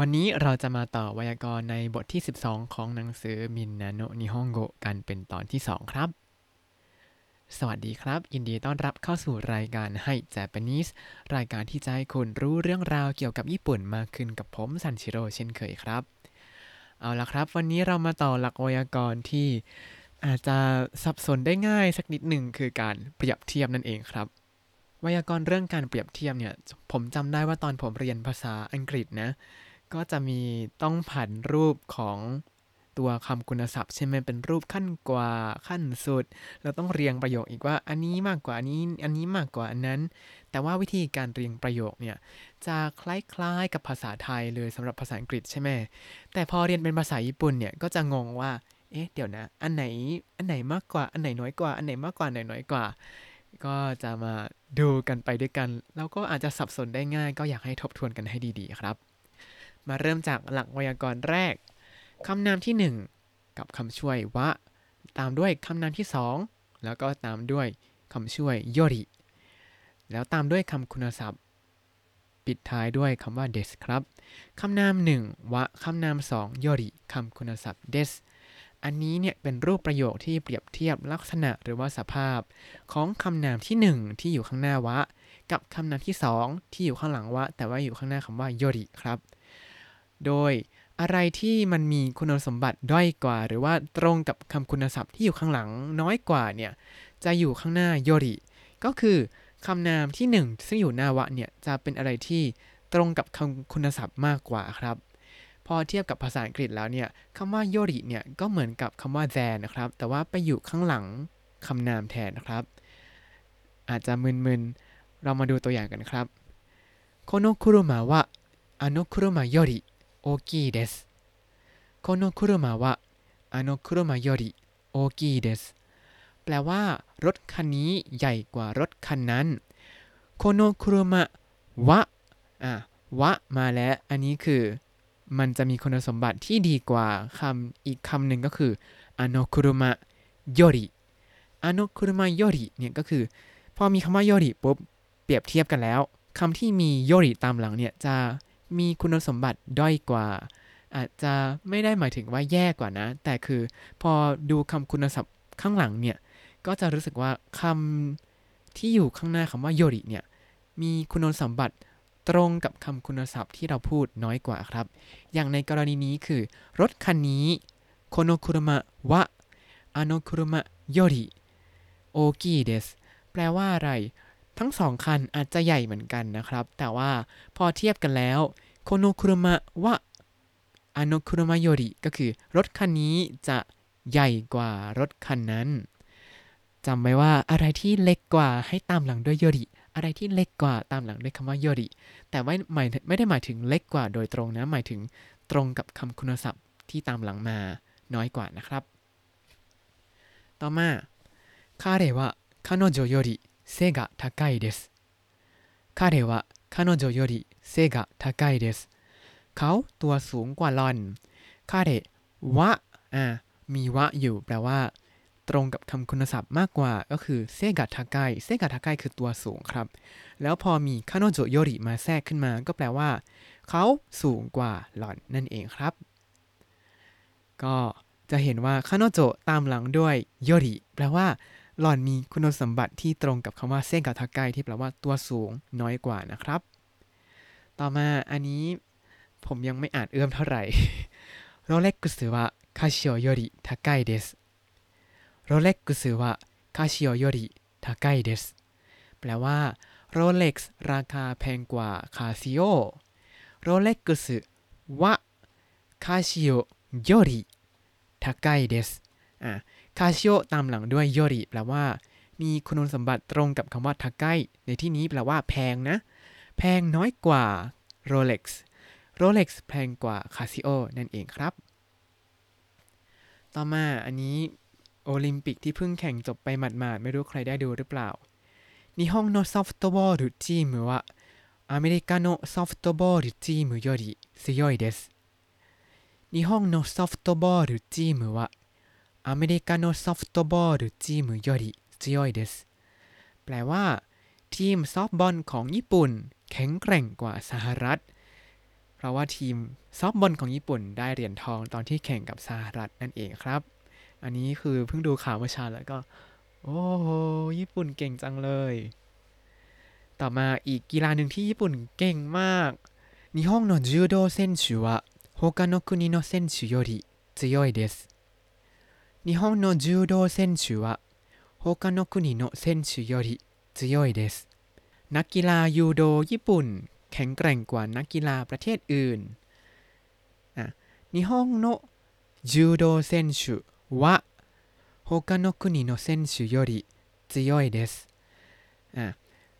วันนี้เราจะมาต่อไวยากรณ์ในบทที่ 12 ของหนังสือมินนาโนนิฮงโกกันเป็นตอนที่ 2 ครับ สวัสดีครับ ยินดีต้อนรับเข้าสู่รายการให้ Japanese รายการที่จะให้คุณรู้เรื่องราวเกี่ยวกับญี่ปุ่นมากขึ้นกับผมซันชิโร่เช่นเคยครับ เอาละครับ วันนี้เรามาต่อหลักไวยากรณ์ที่อาจจะสับสนได้ง่ายสักนิดหนึ่งคือการเปรียบเทียบนั่นเองครับไวยากรณ์เรื่องการเปรียบเทียบเนี่ยผมจำได้ว่าตอนผมเรียนภาษาอังกฤษนะ ก็จะมีต้องผันรูปของตัวคำคุณศัพท์ใช่ไหมเป็นรูปขั้นกว่าขั้นสุด เราต้องเรียงประโยคอีกว่า อันนี้มากกว่าอันนี้อันนี้มากกว่าอันนั้น แต่ว่าวิธีการเรียงประโยคเนี่ยจะคล้ายๆกับภาษาไทยเลยสำหรับภาษาอังกฤษใช่ไหมแต่พอเรียนเป็นภาษาญี่ปุ่นเนี่ยก็จะงงว่า เอ๊ะเดี๋ยวนะ อันไหนอันไหนมากกว่าอันไหนน้อยกว่าอันไหนมากกว่าอันไหนน้อยกว่า ก็จะมาดูกันไปด้วยกัน แล้วก็อาจจะสับสนได้ง่าย ก็อยากให้ทบทวนกันให้ดีๆครับ มาเริ่มจากหลักไวยากรณ์แรก คำนามที่ 1 กับคำช่วยวะ ตามด้วยคำนามที่ 2 แล้วก็ตามด้วยคำช่วยโยริ แล้วตามด้วยคำคุณศัพท์ ปิดท้ายด้วยคำว่า des ครับ คำนาม 1 วะ คำนาม2โยริคำคุณศัพท์ des อันนี้เนี่ยเป็นรูปประโยคที่เปรียบเทียบลักษณะหรือว่าสภาพ ของคำนามที่ 1 ที่อยู่ข้างหน้าวะ กับคำนามที่ 2 ที่อยู่ข้างหลังวะ แต่ว่าอยู่ข้างหน้าคำว่าโยริครับ โดยอะไรที่มันมีคุณสมบัติด้อยกว่า หรือว่าตรงกับคำคุณศัพท์ที่อยู่ข้างหลังน้อยกว่าเนี่ยจะอยู่ข้างหน้าโยริ ก็คือคำนามที่ 1 ซึ่งอยู่หน้าวะเนี่ยจะเป็นอะไรที่ตรงกับคำคุณศัพท์มากกว่าครับ พอเทียบกับภาษาอังกฤษแล้วเนี่ยคำว่าโยริเนี่ยก็เหมือนกับคำว่าแ h e นะครับ แต่ว่าไปอยู่ข้างหลังคำนามแทนนะครับ อาจจะมึนๆ เรามาดูตัวอย่างกันครับโคโนคุรุมะวะอโนครุมะโยริ 大きいです。この車はあの車より大きいです。แปลว่า รถคันนี้ใหญ่กว่ารถคันนั้นโคโนคุรุมะวะอ่ะวะมาแล้ว อันนี้คือ มันจะมีคุณสมบัติที่ดีกว่าคำอีกคำหนึ่งก็คืออโนคุรุมะโยริอโนคุรุมะโยริเนี่ยก็คือ พอมีคำว่าโยริปุ๊บ เปรียบเทียบกันแล้วคำที่มีโยริตามหลังเนี่ยจะ มีคุณสมบัติด้อยกว่า อาจจะไม่ได้หมายถึงว่าแย่กว่านะ แต่คือพอดูคำคุณศัพท์ข้างหลังเนี่ย ก็จะรู้สึกว่าคำที่อยู่ข้างหน้าคำว่าโยริเนี่ย มีคุณสมบัติตรงกับคำคุณศัพท์ที่เราพูดน้อยกว่าครับ อย่างในกรณีนี้คือ รถคันนี้โคโนคุรุมะวะอโนคุรุมะโยริโอกิเดสแปลว่าอะไร ทั้งสองคันอาจจะใหญ่เหมือนกันนะครับ แต่ว่าพอเทียบกันแล้วโคโนคุรมะวะอโนคุรมะโยริก็คือรถคันนี้จะใหญ่กว่ารถคันนั้นจำไว้ว่าอะไรที่เล็กกว่าให้ตามหลังด้วยโยริ อะไรที่เล็กกว่าตามหลังด้วยคำว่าโยริ แต่ไม่ไม่ได้หมายถึงเล็กกว่าโดยตรงนะ หมายถึงตรงกับคำคุณศัพท์ที่ตามหลังมาน้อยกว่านะครับ ต่อมาคาเรวะคานโจโยริ 背が高いです。彼は彼女より背が高いです。เขาตัวสูงกว่าหลอนคาเดวะอ่ามีวะอยู่แปลว่า ตรงกับคำคุณศัพท์มากกว่าก็คือเซกะทาไกเซกะทาไกคือตัวสูงครับ แล้วพอมีคาโนโจโยริมาแทรกขึ้นมา ก็แปลว่า เขาสูงกว่าหล่อนนั่นเองครับ ก็จะเห็นว่าคาโนโจตามหลังด้วยโยริแปลว่า หล่อนมีคุณสมบัติที่ตรงกับคำว่าเส้นกับทักไกที่แปลว่าตัวสูงน้อยกว่านะครับ ต่อมาอันนี้ผมยังไม่อาจเอื้อมเท่าไหร่ロレックスはカシオより高いです ロレックスはカシオより高いです แปลว่าโรเล็กซ์ราคาแพงกว่าคาซิโอロレックスはカシオより高いです อะ カシオ ตามหลังด้วย より แปลว่า มีคุณสมบัติตรงกับคำว่า 高い ในที่นี้แปลว่าแพงนะ แพงน้อยกว่าโรเล็กซ์โรเล็กซ์แพงกว่าคาซิโอนั่นเองครับ ต่อมาอันนี้โอลิมปิกที่เพิ่งแข่งจบไปหมาดๆ ไม่รู้ใครได้ดูหรือเปล่านิฮงโนซอฟต์บอลหรือจีมือว่าอเมริกาโนซอฟต์บอลหรือจีมือより強いです日本のソフトボールチームは อเมริกาโนซอฟต์บอลหรือทีมยอริจิโอยเดสแปลว่า ทีมซอฟต์บอลของญี่ปุ่น แข็งแกร่งกว่าสหรัฐ เ ราะว่าทีมซอฟต์บอลของญี่ปุ่นได้เหรียญทองตอนที่แข่งกับสหรัฐนั่นเองครับ อันนี้คือเพิ่งดูข่าวเมื่อเช้าแล้วก็ โอ้โห ญี่ปุ่นเก่งจังเลย ต่อมาอีกกีฬาหนึ่งที่ญี่ปุ่นเก่งมาก日本の柔道選手は他の国の選手より強いです 日本の柔道選手は他の国の選手より強いですนักกีฬายูโดญี่ปุ่น แข็งแกร่งกว่านักกีฬาประเทศอื่นอ่ะ日本の柔道選手は他の国の選手より強いですอ่ะ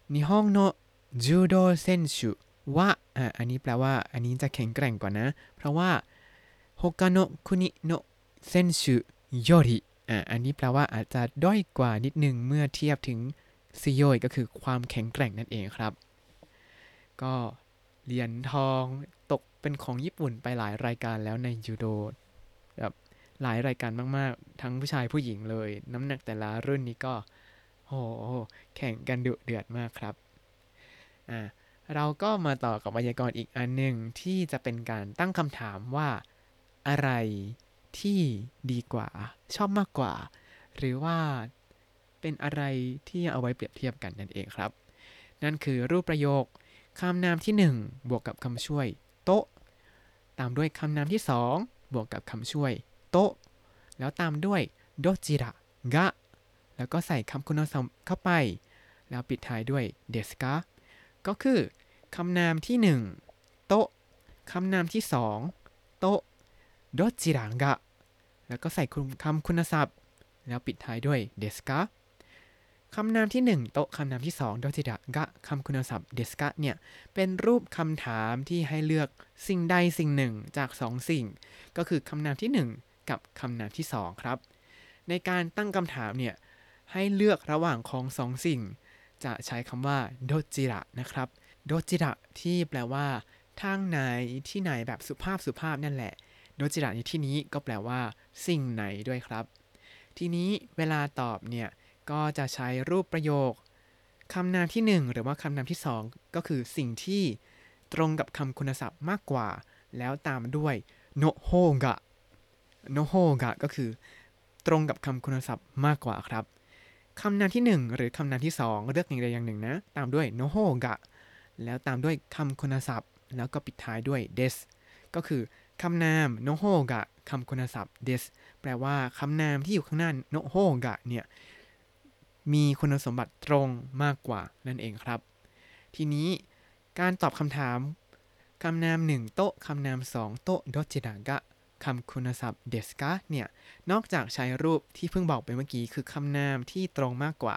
日本の柔道選手ว่าอ่ะอันนี้แปลว่า อันนี้จะแข็งแกร่งกว่านะ เพราะว่า他の国の選手 よりอะอันนี้แปลว่าอาจจะด้อยกว่านิดนึงเมื่อเทียบถึงซิโยยก็คือความแข็งแกร่งนั่นเองครับ ก็เหรียญทองตกเป็นของญี่ปุ่นไปหลายรายการแล้วในยูโดแบบหลายรายการมาก ๆ ทั้งผู้ชายผู้หญิงเลย น้ำหนักแต่ละรุ่นนี้ก็โหแข่งกันดุเดือดมากครับอ่าเราก็มาต่อกับไวยากรณ์อีกอันหนึ่งที่จะเป็นการตั้งคำถามว่าอะไร ที่ดีกว่า ชอบมากกว่า หรือว่าเป็นอะไรที่เอาไว้เปรียบเทียบกันนั่นเองครับ นั่นคือรูปประโยคคำนามที่ 1 บวกกับคำช่วย โต๊ะ ตามด้วยคำนามที่ 2 บวกกับคำช่วย โต๊ะ แล้วตามด้วยโดจิระกะแล้วก็ใส่คำคุณสมบัติเข้าไป แล้วปิดท้ายด้วยเดสกะก็คือคำนามที่ 1 โต๊ะคำนามที่ 2 โต๊ะโดจิระกะ แล้วก็ใส่คำคุณศัพท์ แล้วปิดท้ายด้วยเดสกะคำนามที่ 1 โต๊ะคำนามที่2โดจิระกะคำคุณศัพท์เดสกะเนี่ย เป็นรูปคำถามที่ให้เลือกสิ่งใดสิ่งหนึ่งจาก2สิ่ง ก็คือคำนามที่ 1 กับคำนามที่ 2 ครับ ในการตั้งคำถามเนี่ย ให้เลือกระหว่างของสองสิ่ง จะใช้คำว่าโดจิระนะครับโดจิระที่แปลว่า ทางไหนที่ไหนแบบสุภาพสุภาพนั่นแหละ โดจิระในที่นี้ก็แปลว่า สิ่งไหนด้วยครับ ทีนี้เวลาตอบเนี่ยก็จะใช้รูปประโยคคำนามที่ 1 หรือว่าคำนามที่ 2 ก็คือสิ่งที่ตรงกับคำคุณศัพท์มากกว่า แล้วตามด้วยโนโฮกะโนโฮกะก็คือ ตรงกับคำคุณศัพท์มากกว่าครับคำนามที่ 1 หรือคำนามที่ 2 เลือกอย่างใดอย่างหนึ่งนะ ตามด้วยโนโฮกะแล้วตามด้วยคำคุณศัพท์ แล้วก็ปิดท้ายด้วยเดสก็คือ คำนามโนโฮกะคำคุณศัพท์เดสแปลว่าคำนามที่อยู่ข้างหน้าโนโฮกะเนี่ย มีคุณสมบัติตรงมากกว่านั่นเองครับ ทีนี้การตอบคำถามคำนาม 1 โต๊ะคำนาม 2 โต๊ะโดจิดากะคำคุณศัพท์เดสกะเนี่ย นอกจากใช้รูปที่เพิ่งบอกไปเมื่อกี้ คือคำนามที่ตรงมากกว่า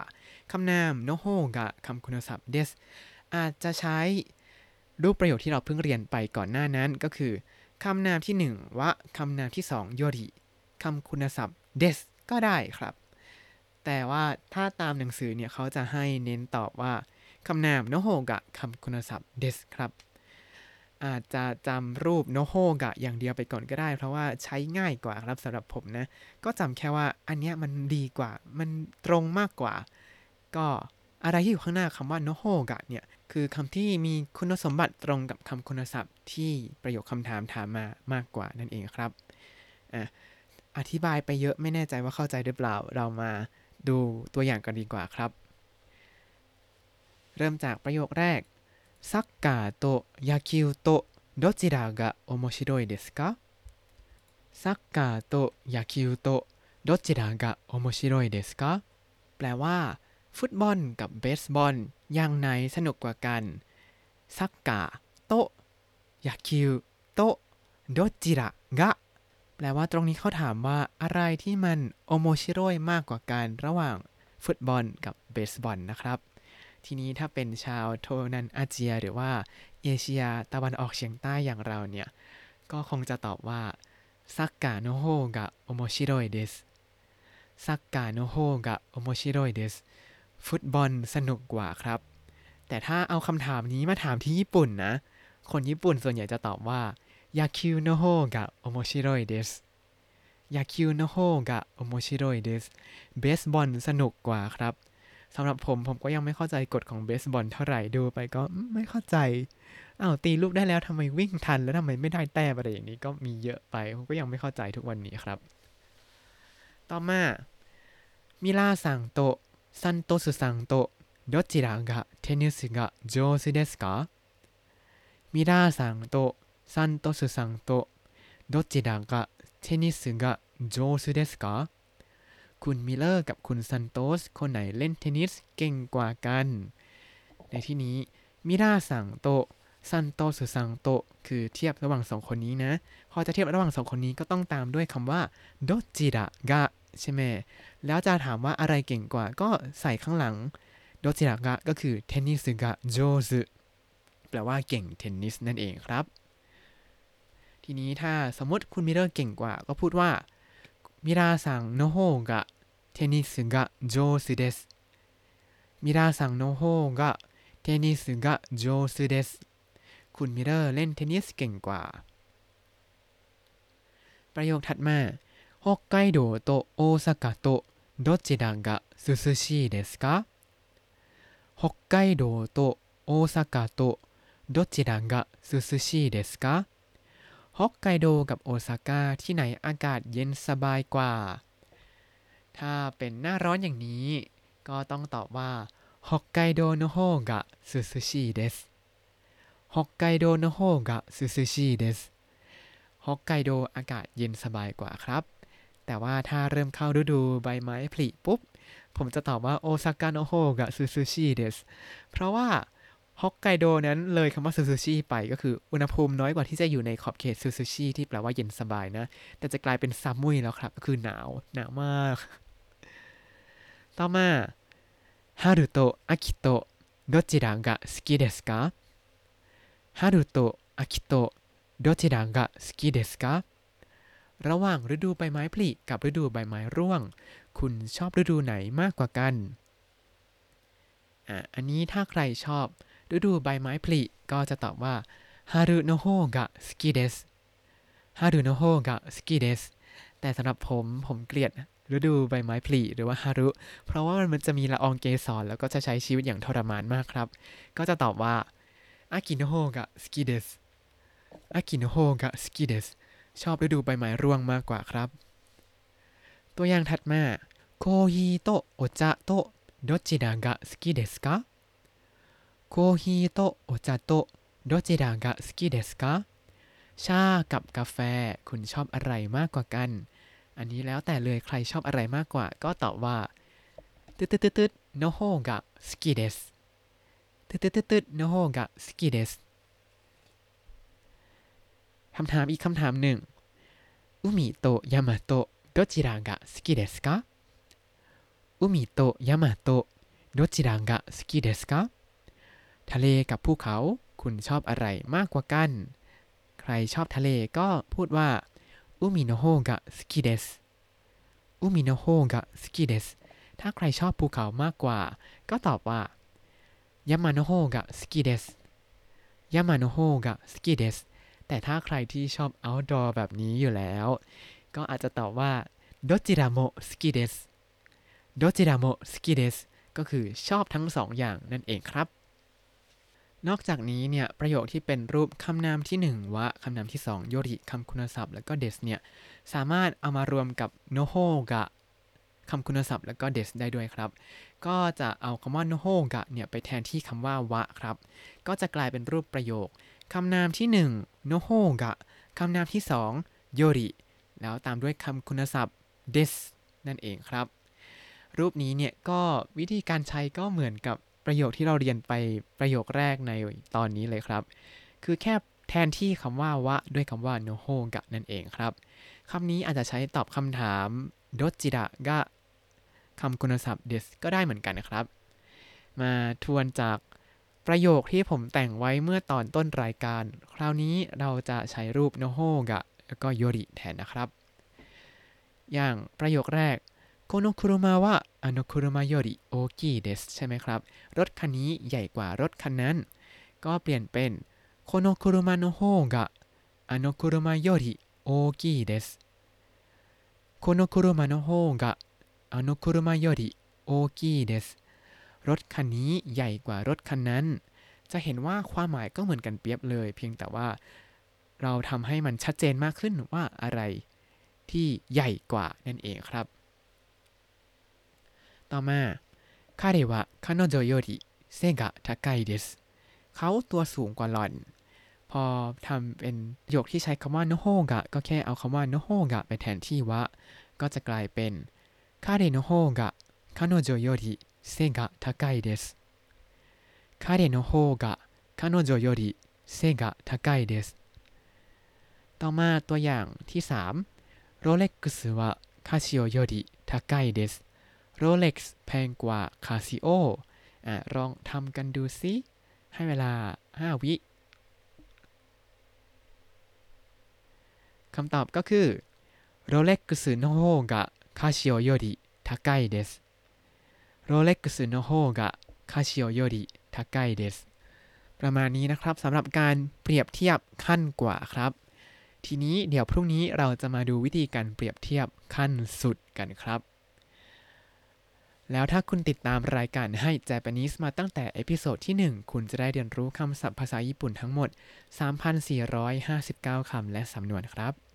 คำนามโนโฮกะคำคุณศัพท์เดสอาจจะใช้รูปประโยคที่เราเพิ่งเรียนไปก่อนหน้านั้นก็คือ คำนามที่ 1วะคำนามที่2โยริคำคุณศัพท์เดสก็ได้ครับ แต่ว่าถ้าตามหนังสือเนี่ยเขาจะให้เน้นตอบว่าคำนามโนโฮกะคำคุณศัพท์เดสครับ อาจจะจำรูปโนโฮกะอย่างเดียวไปก่อนก็ได้ เพราะว่าใช้ง่ายกว่าครับสำหรับผมนะ ก็จำแค่ว่าอันเนี้ยมันดีกว่า มันตรงมากกว่า ก็อะไรที่อยู่ข้างหน้าคำว่าโนโฮกะเนี่ย คือคำที่มีคุณสมบัติตรงกับคำคุณศัพท์ที่ประโยคคำถามถามมามากกว่านั่นเองครับอ่ะอธิบายไปเยอะไม่แน่ใจว่าเข้าใจหรือเปล่า เรามาดูตัวอย่างกันดีกว่าครับ เริ่มจากประโยคแรกサッカーと野球とどちらが面白いですかサッカーと野球とどちらが面白いですかแปลว่า ฟุตบอลกับเบสบอล อย่างไหนสนุกกว่ากันซักกะโตะยาคิวโตะโดจิระกะแปลว่าตรงนี้เขาถามว่าอะไรที่มันโอโมชิโร่มากกว่ากันระหว่างฟุตบอลกับเบสบอลนะครับ ทีนี้ถ้าเป็นชาวโทนันอาเจีย หรือว่าเอเชียตะวันออกเฉียงใต้อย่างเราเนี่ย ก็คงจะตอบว่าซักกะโนโฮกะโอโมชิโร่เดสサッカーのほうが面白いです ฟุตบอลสนุกกว่าครับ แต่ถ้าเอาคำถามนี้มาถามที่ญี่ปุ่นนะ คนญี่ปุ่นส่วนใหญ่จะตอบว่า野球のほうが面白いです 野球のほうが面白いです เบสบอลสนุกกว่าครับสำหรับผมผมก็ยังไม่เข้าใจกฎของเบสบอลเท่าไหร่ดูไปก็ไม่เข้าใจอ้าวตีลูกได้แล้วทำไมวิ่งทันแล้วทำไมไม่ได้แต้มอะไรอย่างนี้ก็มีเยอะไปผมก็ยังไม่เข้าใจทุกวันนี้ครับ ต่อมาミラーさんと ซันโตสุซังโตどちらがテニスが上手ですかミラーさんとサントスさんとどちらがテニスが上手ですかคุณมิเลอร์กับคุณซันโตสคนไหนเล่นเทนนิสเก่งกว่ากัน ในที่นี้มิราซังโตซันโตสุซังโตคือเทียบระหว่างสองคนนี้นะ พอจะเทียบระหว่างสองคนนี้ก็ต้องตามด้วยคำว่าโดจิระกะ ใช่ไหมแล้วจะถามว่าอะไรเก่งกว่า ก็ใส่ข้างหลังโดจิระกะก็คือเทนนิสกะโจซึแปลว่าเก่งเทนนิสนั่นเองครับ ทีนี้ถ้าสมมติคุณมิเลอร์เก่งกว่า ก็พูดว่ามิราซังโนโฮกะเทนนิสกะโจซึเดสมิราซังโนโฮกะเทนนิสกะโจซึเดสคุณมิเลอร์เล่นเทนนิสเก่งกว่า ประโยคถัดมา 北海道と大阪とどちらが涼しいですか北海道と大阪とどちらが涼しいですかฮอกไกโดกับโอซาก้าที่ไหนอากาศเย็นสบายกว่า ถ้าเป็นหน้าร้อนอย่างนี้ ก็ต้องตอบว่าฮอกไกโดโนโฮกะซูซูชิเดสฮอกไกโดโนโฮกะซูซูชิเดสฮอกไกโดอากาศเย็นสบายกว่าครับ แต่ว่าถ้าเริ่มเข้าฤดูใบไม้ผลิปุ๊บ ผมจะตอบว่าโอซาก้าโนโฮกะซูซูชิเดสเพราะว่าฮอกไกโดนั้นเลยคำว่าซูซูชิไปก็คืออุณหภูมิน้อยกว่าที่จะอยู่ในขอบเขตซูซูชิที่แปลว่าเย็นสบายนะ แต่จะกลายเป็นซัมมุยแล้วครับ ก็คือหนาว หนาวมาก ต่อมาฮารุโตะอากิโตะどちらが好きですかฮารุโตะอากิโตะどちらが好きですか ระหว่างฤดูใบไม้ผลิกับฤดูใบไม้ร่วง คุณชอบฤดูไหนมากกว่ากันอะอันนี้ถ้าใครชอบฤดูใบไม้ผลิก็จะตอบว่า春のほうが好きです春のほうが好きです แต่สำหรับผมผมเกลียดฤดูใบไม้ผลิหรือว่าฮารุ เพราะว่ามันจะมีละอองเกสรแล้วก็จะใช้ชีวิตอย่างทรมานมากครับ ก็จะตอบว่า秋のほうが好きです 秋のほうが好きです ชอบฤดูใบไม้ร่วงมากกว่าครับ ตัวอย่างถัดมาโคฮิโตะโอจะโตะどちらが好きですかコーヒーとお茶とどちらが好きですかชากับกาแฟ คุณชอบอะไรมากกว่ากัน อันนี้แล้วแต่เลยใครชอบอะไรมากกว่า ก็ตอบว่าตึ๊ดตึ๊ดตึ๊ดตึ๊ดโนโฮกะสกิเดสตึ๊ดตึ๊ดตึ๊ดตึ๊ดโนโฮกะสกิเดส คำถามอีกคำถามหนึ่งอุมิโตะยามาโตะどちらが好きですかอุมิโตะยามาโตะどちらが好きですかทะเลกับภูเขา คุณชอบอะไรมากกว่ากัน ใครชอบทะเลก็พูดว่าอุมิโนโฮกะสกิเดสอุมิโนโฮกะสกิเดสถ้าใครชอบภูเขามากกว่า ก็ตอบว่ายามาโนโฮกะสกิเดสยามาโนโฮกะสกิเดส แต่ถ้าใครที่ชอบ outdoor แบบนี้อยู่แล้ว ก็อาจจะตอบว่าどちらも好きですどちらも好きですก็คือชอบทั้งสองอย่างนั่นเองครับ นอกจากนี้เนี่ยประโยคที่เป็นรูปคำนามที่ 1 วะคำนามที่ 2 โยริคำคุณศัพท์แล้วก็เดสเนี่ยสามารถเอามารวมกับโนโฮกะคำคุณศัพท์แล้วก็เดสได้ด้วยครับ ก็จะเอาคำว่าโนโฮกะเนี่ยไปแทนที่คำว่าวะครับ ก็จะกลายเป็นรูปประโยคคำนามที่1 โนโฮกะคำนามที่2โยริ แล้วตามด้วยคำคุณศัพท์เดสนั่นเองครับ รูปนี้เนี่ยก็วิธีการใช้ก็เหมือนกับประโยคที่เราเรียนไปประโยคแรกในตอนนี้เลยครับ คือแค่แทนที่คำว่าวะ ด้วยคำว่าโนโฮกะนั่นเองครับคำนี้อาจจะใช้ตอบคำถามโดจิระกะคำคุณศัพท์เดสก็ได้เหมือนกันนะครับ มาทวนจาก ประโยคที่ผมแต่งไว้เมื่อตอนต้นรายการ คราวนี้เราจะใช้รูป のほうが แล้วก็ より แทนนะครับ อย่างประโยคแรกこの車はあの車より大きいです ใช่ไหมครับ รถคันนี้ใหญ่กว่ารถคันนั้น ก็เปลี่ยนเป็นこの車のほうがあの車より大きいです この車のほうがあのく รถคันนี้ใหญ่กว่ารถคันนั้น จะเห็นว่าความหมายก็เหมือนกันเปรียบเลย เพียงแต่ว่าเราทำให้มันชัดเจนมากขึ้นว่าอะไรที่ใหญ่กว่านั่นเองครับ ต่อมาคาเรวะคานโจโยริเซกะทาไกเดสเขาตัวสูงกว่าหล่อน พอทำเป็นโยคที่ใช้คำว่าโนโฮกะก็แค่เอาคำว่าโนโฮกะไปแทนที่วะ ก็จะกลายเป็นคาเรโนโฮกะคานโจโยริ 背が高いです彼の方が彼女より背が高いですต่อมาตัวอย่างที่3โรเล็กซ์はカシオより高いですโรเล็กซ์แพงกว่าคาซิโออ่ะลองทำกันดูซิ ให้เวลา 5 วิคำตอบก็คือโรเล็กซ์の方がカシオより高いです โรเล็กซ์โนโฮกะคาชิโอโยริทาไกเดสประมาณนี้นะครับสำหรับการเปรียบเทียบขั้นกว่าครับ ทีนี้เดี๋ยวพรุ่งนี้เราจะมาดูวิธีการเปรียบเทียบขั้นสุดกันครับ แล้วถ้าคุณติดตามรายการให้ Japanese มาตั้งแต่ episode ที่ 1 คุณจะได้เรียนรู้คำศัพท์ภาษาญี่ปุ่นทั้งหมด 3,459 คำและสำนวนครับ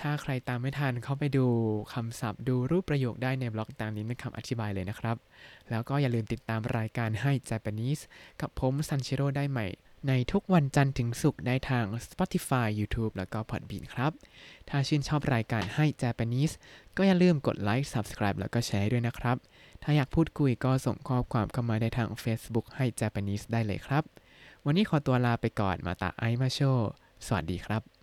ถ้าใครตามไม่ทันเข้าไปดูคำศัพท์ดูรูปประโยคได้ในบล็อกตามนี้เป็นคำอธิบายเลยนะครับ แล้วก็อย่าลืมติดตามรายการให้ Japanese กับผมซันชิโร่ได้ใหม่ ในทุกวันจันทร์ถึงศุกร์ได้ทาง Spotify YouTube แล้วก็ Podbean ครับ ถ้าชื่นชอบรายการให้ Japanese ก็อย่าลืมกดไลค์ Subscribe แล้วก็แชร์ด้วยนะครับ ถ้าอยากพูดคุยก็ส่งข้อความเข้ามาได้ทาง Facebook ให้ Japanese ได้เลยครับ วันนี้ขอตัวลาไปก่อนมาตาไอมาโช สวัสดีครับ